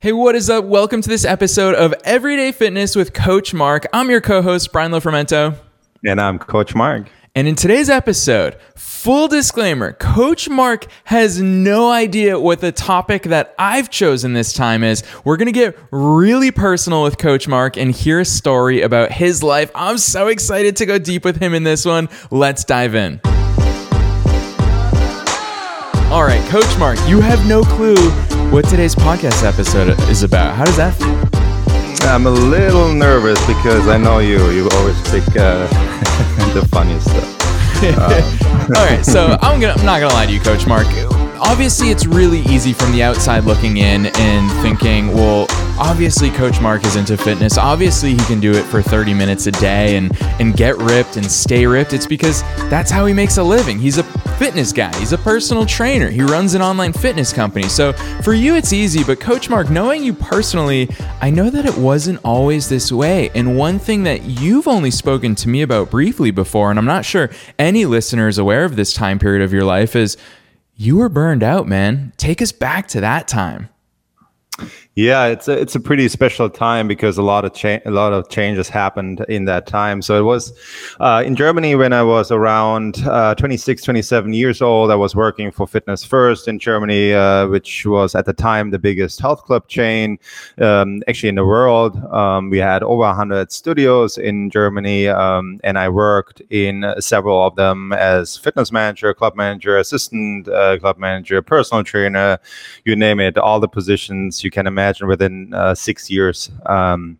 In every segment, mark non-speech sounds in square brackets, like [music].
Hey, what is up? Welcome to this episode of Everyday Fitness with Coach Mark. I'm your co host, Brian Lofrumento. And I'm Coach Mark. And in today's episode, full disclaimer Coach Mark has no idea what the topic that I've chosen this time is. We're going to get really personal with Coach Mark and hear a story about his life. I'm so excited to go deep with him in this one. Let's dive in. All right, Coach Mark, you have no clue what today's podcast episode is about. How does that feel? I'm a little nervous because I know you. You always pick uh, [laughs] the funniest stuff. [laughs] Uh. All right, so [laughs] I'm gonna. I'm not gonna lie to you, Coach Mark obviously it's really easy from the outside looking in and thinking, well, obviously Coach Mark is into fitness. Obviously he can do it for 30 minutes a day and and get ripped and stay ripped. It's because that's how he makes a living. He's a fitness guy. He's a personal trainer. He runs an online fitness company. So for you it's easy, but Coach Mark, knowing you personally, I know that it wasn't always this way. And one thing that you've only spoken to me about briefly before, and I'm not sure any listener is aware of this time period of your life is you were burned out, man. Take us back to that time. Yeah, it's a, it's a pretty special time because a lot of cha- a lot of changes happened in that time. So it was uh, in Germany when I was around uh, 26, 27 years old. I was working for Fitness First in Germany, uh, which was at the time the biggest health club chain um, actually in the world. Um, we had over 100 studios in Germany, um, and I worked in several of them as fitness manager, club manager, assistant uh, club manager, personal trainer, you name it, all the positions you can imagine imagine within uh, six years. Um,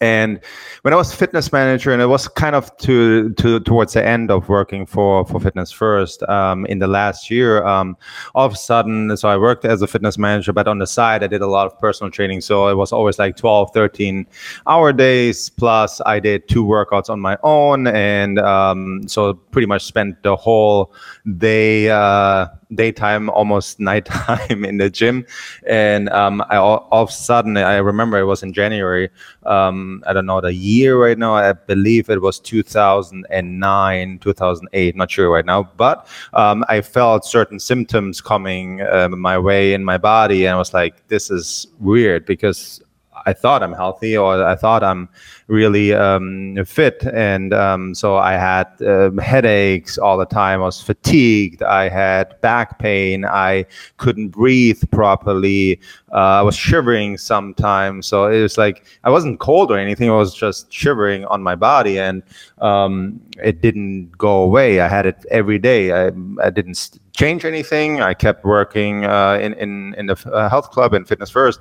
and when I was fitness manager, and it was kind of to, to towards the end of working for for Fitness First um, in the last year, um, all of a sudden, so I worked as a fitness manager, but on the side, I did a lot of personal training. So it was always like 12, 13 hour days. Plus, I did two workouts on my own. And um, so pretty much spent the whole day. Uh, daytime, almost [laughs] nighttime in the gym. And um, I all, all, of a sudden, I remember it was in January. Um, I don't know the year right now. I believe it was 2009, 2008. Not sure right now, but um, I felt certain symptoms coming uh, my way in my body, and I was like, "This is weird," because I thought I'm healthy or I thought I'm really um, fit. And um, so I had uh, headaches all the time. I was fatigued. I had back pain. I couldn't breathe properly. Uh, I was shivering sometimes. So it was like I wasn't cold or anything. I was just shivering on my body. And um, it didn't go away. I had it every day. I, I didn't change anything. I kept working uh, in, in, in the uh, health club and fitness first.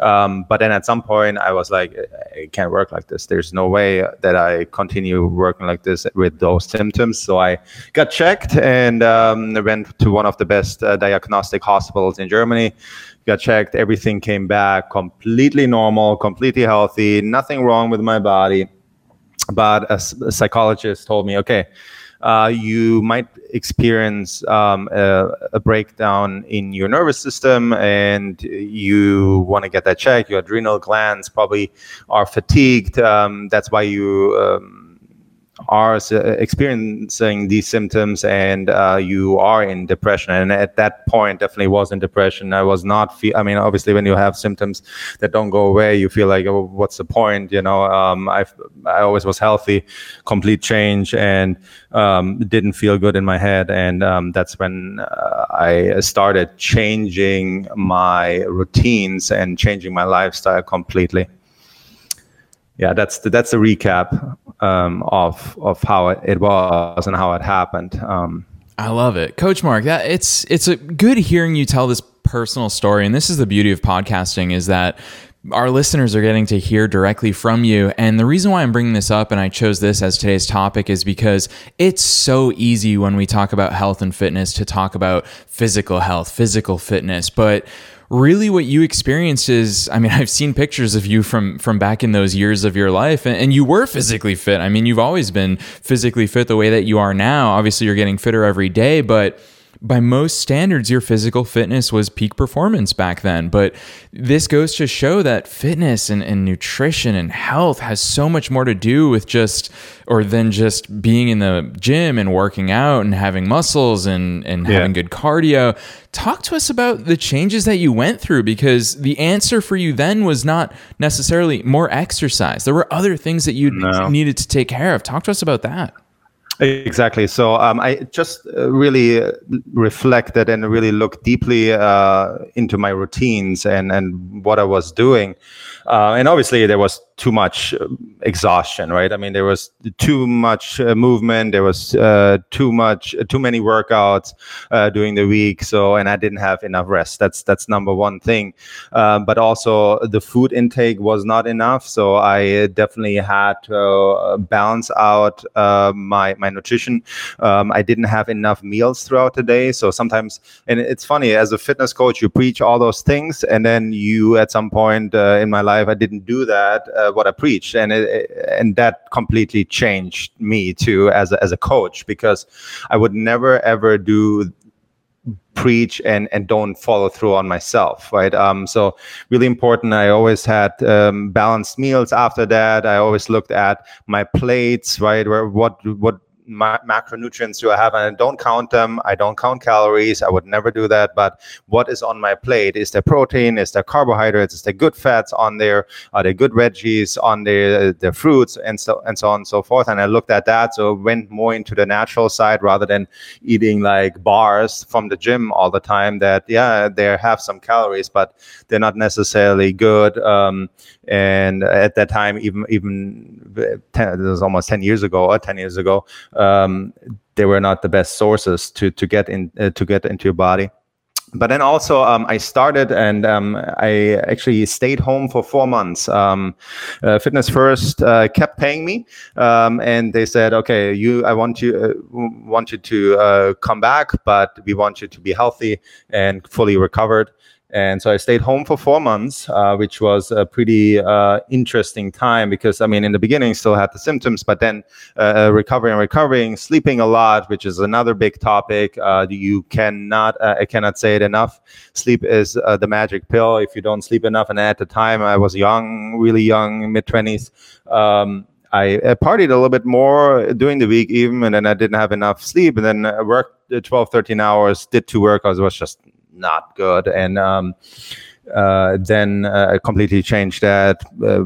Um, but then at some point, I was like, it can't work like this. There's no way that I continue working like this with those symptoms. So I got checked and um, went to one of the best uh, diagnostic hospitals in Germany. Got checked. Everything came back completely normal, completely healthy, nothing wrong with my body. But a, a psychologist told me, okay, uh, you might experience um, a, a, breakdown in your nervous system and you want to get that checked. Your adrenal glands probably are fatigued. Um, that's why you. Um, are experiencing these symptoms and uh, you are in depression. And at that point definitely was in depression. I was not feel i mean obviously when you have symptoms that don't go away you feel like oh, what's the point? You know um, i i always was healthy complete change and um, didn't feel good in my head. And um, that's when uh, i started changing my routines and changing my lifestyle completely. Yeah, that's the, that's a recap um, of of how it, was and how it happened. Um, I love it, Coach Mark. That it's it's a good hearing you tell this personal story, and this is the beauty of podcasting is that our listeners are getting to hear directly from you. And the reason why I'm bringing this up and I chose this as today's topic is because it's so easy when we talk about health and fitness to talk about physical health, physical fitness, but really what you experienced is i mean [laughs] i've seen pictures of you from from back in those years of your life and, and, you were physically fit. I mean you've always been physically fit the way that you are now. Obviously you're getting fitter every day but by most standards, your physical fitness was peak performance back then. But this goes to show that fitness and, and nutrition and health has so much more to do with just, or than just being in the gym and working out and having muscles and, and yeah. having good cardio. Talk to us about the changes that you went through because the answer for you then was not necessarily more exercise. There were other things that you no. needed to take care of. Talk to us about that. Exactly. So um, I just uh, really reflected and really looked deeply uh, into my routines and, and what I was doing. Uh, and obviously, there was too much uh, exhaustion, right? I mean, there was too much uh, movement. There was uh, too much, uh, too many workouts uh, during the week. So, and I didn't have enough rest. That's that's number one thing. Um, but also, the food intake was not enough. So, I definitely had to uh, balance out my my nutrition. Um, I didn't have enough meals throughout the day. So sometimes, and it's funny as a fitness coach, you preach all those things, and then you at some point in my life, I didn't do that what I preached, and it, and that completely changed me too as a, as a coach because I would never ever do preach and and don't follow through on myself right? Um so really important i always had um, balanced meals after that. I always looked at my plates right? Where what what ma- macronutrients do I have? And I don't count them. I don't count calories. I would never do that. But what is on my plate? Is there protein? Is there carbohydrates? Is there good fats on there? Are there good veggies on there? The fruits and so and so on and so forth. And I looked at that. So went more into the natural side rather than eating like bars from the gym all the time. That yeah, they have some calories, but they're not necessarily good. Um, and at that time, even even 10, it was almost ten years ago or ten years ago um, they were not the best sources to to get in uh, to get into your body but then also um, I started and um, I actually stayed home for four months. Um, uh, Fitness First uh, kept paying me, um, and they said, "Okay, you, I want you, uh, want you to uh, come back, but we want you to be healthy and fully recovered." And so I stayed home for four months, uh, which was a pretty uh, interesting time because, I mean, in the beginning, still had the symptoms, but then uh, uh recovering, recovering, sleeping a lot, which is another big topic. Uh, you cannot, uh, I cannot say it enough. Sleep is the magic pill. If you don't sleep enough, and at the time I was young, really young, mid 20s. Um, I, partied a little bit more during the week even and then i didn't have enough sleep and then I worked 12 13 hours did two workouts was just not good. And um, uh, then uh, I completely changed that uh,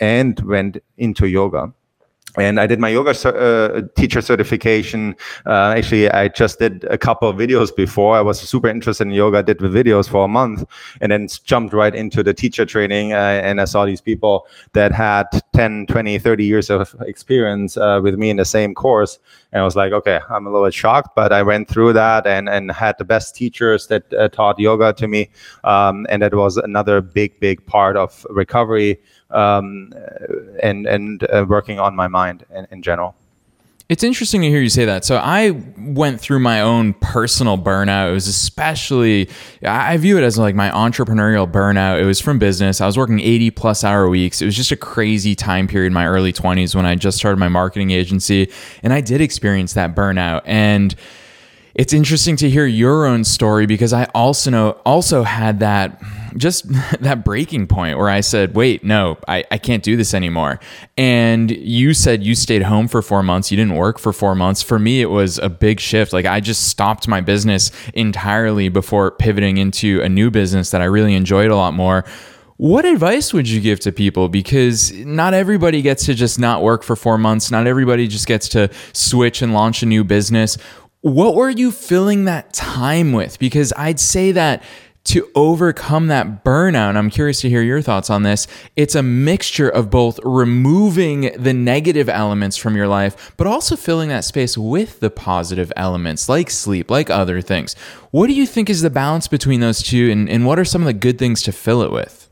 and went into yoga and I did my yoga uh, teacher certification. Uh, actually, I just did a couple of videos before. I was super interested in yoga, did the videos for a month, and then jumped right into the teacher training. Uh, and I saw these people that had 10, 20, 30 years of experience uh, with me in the same course. And I was like, okay, I'm a little bit shocked, but I went through that and, and had the best teachers that uh, taught yoga to me. Um, and that was another big, big part of recovery um, and and uh, working on my mind in, in general. It's interesting to hear you say that. So I went through my own personal burnout. It was especially I view it as like my entrepreneurial burnout. It was from business. I was working 80 plus hour weeks. It was just a crazy time period in my early 20s when I just started my marketing agency and I did experience that burnout. And it's interesting to hear your own story because I also know also had that just [laughs] that breaking point where I said, wait, no, I, I can't do this anymore. And you said you stayed home for four months. You didn't work for four months. For me, it was a big shift. Like I just stopped my business entirely before pivoting into a new business that I really enjoyed a lot more. What advice would you give to people? Because not everybody gets to just not work for four months. Not everybody just gets to switch and launch a new business. What were you filling that time with? Because I'd say that to overcome that burnout, I'm curious to hear your thoughts on this. It's a mixture of both removing the negative elements from your life, but also filling that space with the positive elements like sleep, like other things. What do you think is the balance between those two, and, and what are some of the good things to fill it with?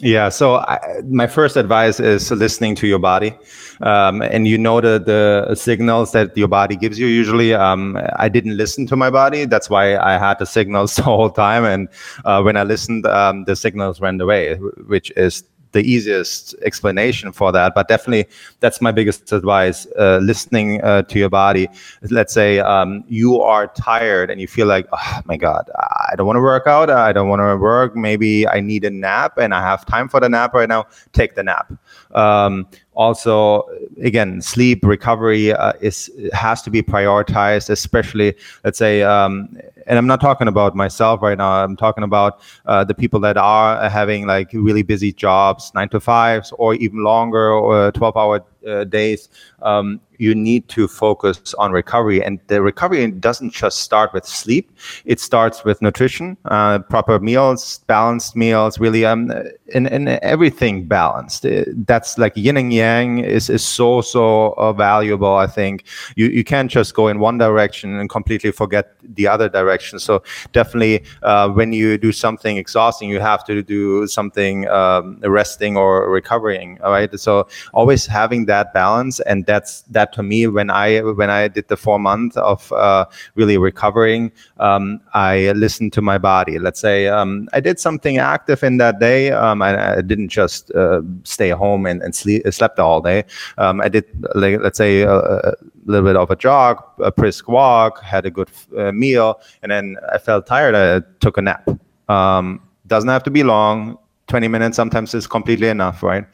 Yeah. So I, my first advice is listening to your body, um, and you know the the signals that your body gives you. Usually, um, I didn't listen to my body. That's why I had the signals [laughs] the whole time. And uh, when I listened, um, the signals went away, which is the easiest explanation for that, but definitely that's my biggest advice: uh, listening uh, to your body. Let's say um, you are tired and you feel like, oh my god, I don't want to work out, I don't want to work. Maybe I need a nap, and I have time for the nap right now. Take the nap. Um, also again sleep recovery uh, is has to be prioritized especially let's say um, and i'm not talking about myself right now. I'm talking about uh, the people that are having like really busy jobs nine to fives or even longer or 12 hour uh, days. Um, you need to focus on recovery. And the recovery doesn't just start with sleep; it starts with nutrition, uh, proper meals, balanced meals, really, um, and, and everything balanced. Uh, that's like yin and yang is is so so uh, valuable. I think you you can't just go in one direction and completely forget the other direction. So definitely, uh, when you do something exhausting, you have to do something um, resting or recovering. All right. So always having that balance, and that's that that to me when I when I did the four months of uh, really recovering. Um, I listened to my body. Let's say um, I did something active in that day. Um, I, I, didn't just uh, stay home and, and sleep, slept all day. Um, I did like, let's say a, a, little bit of a jog, a brisk walk, had a good uh, meal, and then I felt tired. I took a nap. Um, doesn't have to be long. 20 minutes sometimes is completely enough, right?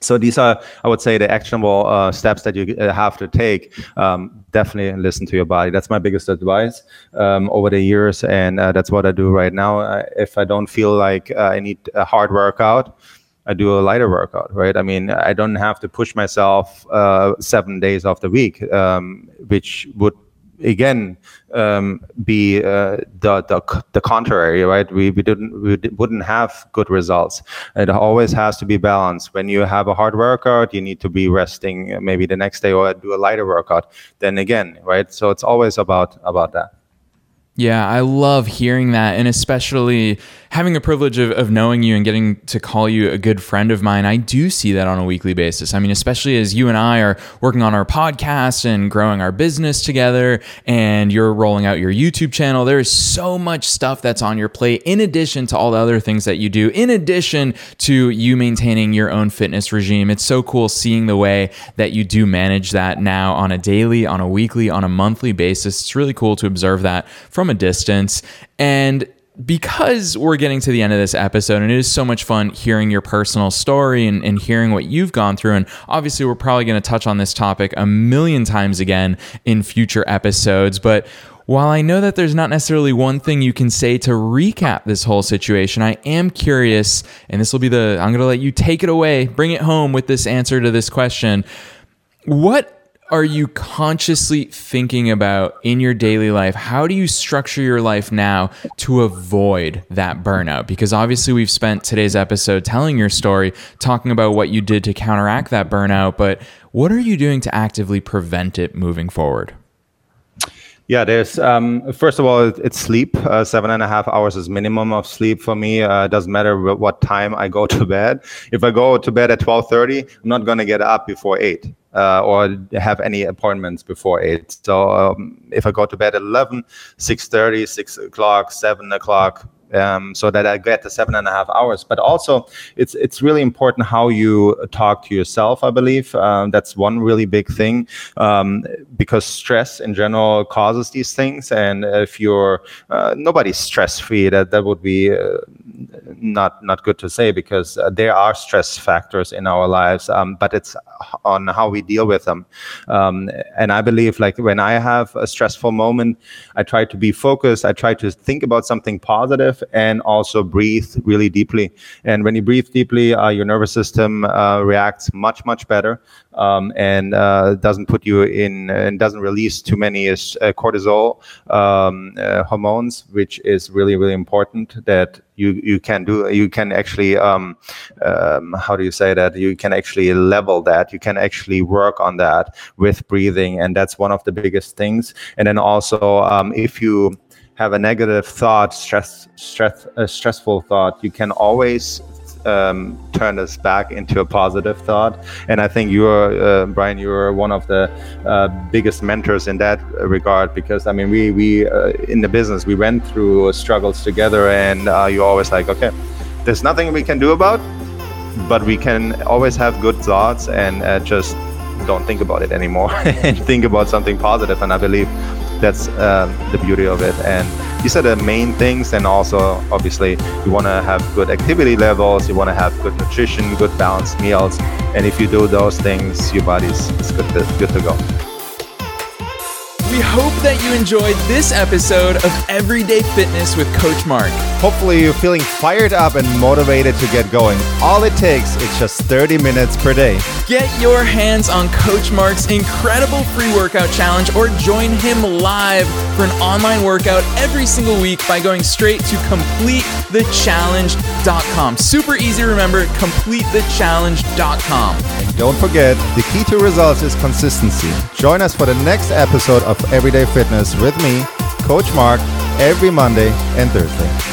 So these are i would say the actionable uh, steps that you uh, have to take. Um, definitely listen to your body. That's my biggest advice um, over the years and uh, that's what i do right now. Uh, if i don't feel like uh, i need a hard workout I do a lighter workout, right? I mean, I don't have to push myself uh, seven days of the week, um, which would again um, be uh, the, the the contrary, right? We we didn't we wouldn't have good results. It always has to be balanced. When you have a hard workout, you need to be resting maybe the next day or do a lighter workout. Then again, right? So it's always about about that. Yeah, I love hearing that. And especially having the privilege of, of knowing you and getting to call you a good friend of mine, I do see that on a weekly basis. I mean, especially as you and I are working on our podcast and growing our business together, and you're rolling out your YouTube channel, there is so much stuff that's on your plate, in addition to all the other things that you do, in addition to you maintaining your own fitness regime. It's so cool seeing the way that you do manage that now on a daily, on a weekly, on a monthly basis. It's really cool to observe that from a distance. And because we're getting to the end of this episode and it is so much fun hearing your personal story and, and hearing what you've gone through and obviously we're probably going to touch on this topic a million times again in future episodes but while I know that there's not necessarily one thing you can say to recap this whole situation, I am curious, and this will be the, I'm going to let you take it away, bring it home with this answer to this question. What are you consciously thinking about in your daily life? How do you structure your life now to avoid that burnout? Because obviously, we've spent today's episode telling your story, talking about what you did to counteract that burnout, but what are you doing to actively prevent it moving forward? Yeah, there's um, first of all, it's sleep. Uh, seven and a half hours is minimum of sleep for me. Uh, doesn't matter what time I go [laughs] to bed. If I go to bed at twelve thirty, I'm not gonna get up before eight uh, or have any appointments before 8 so um, if i go to bed at 11 6.30 6 o'clock 7 o'clock um, so that I get the seven and a half hours. But also, it's it's really important how you talk to yourself. I believe um, that's one really big thing um, because stress in general causes these things. And if you're uh, nobody's stress free, that that would be uh, not not good to say because uh, there are stress factors in our lives, um, but it's on how we deal with them. Um, and I believe, like when I have a stressful moment, I try to be focused. I try to think about something positive and also breathe really deeply. And when you breathe deeply, uh, your nervous system uh, reacts much much better um, and uh, doesn't put you in and doesn't release too many uh, cortisol um, uh, hormones, which is really really important. That you you can do you can actually um, um, how do you say that you can actually level that you can actually work on that with breathing and that's one of the biggest things and then also um, if you have a negative thought stress stress a stressful thought you can always um, turn this back into a positive thought. And I think you're, uh, Brian, you're one of the uh, biggest mentors in that regard because I mean, we we uh, in the business we went through struggles together, and uh, you're always like, okay, there's nothing we can do about. but we can always have good thoughts and uh, just don't think about it anymore [laughs] and think about something positive. And I believe that's um, the beauty of it. And these are the main things. And also, obviously, you want to have good activity levels, you want to have good nutrition, good balanced meals. And if you do those things, your body's is good to, good to go. We hope that you enjoyed this episode of Everyday Fitness with Coach Mark. Hopefully, you're feeling fired up and motivated to get going. All it takes is just 30 minutes per day. Get your hands on Coach Mark's incredible free workout challenge or join him live for an online workout every single week by going straight to completethechallenge.com. Super easy to remember, completethechallenge.com. Don't forget, the key to results is consistency. Join us for the next episode of Everyday Fitness with me, Coach Mark, every Monday and Thursday.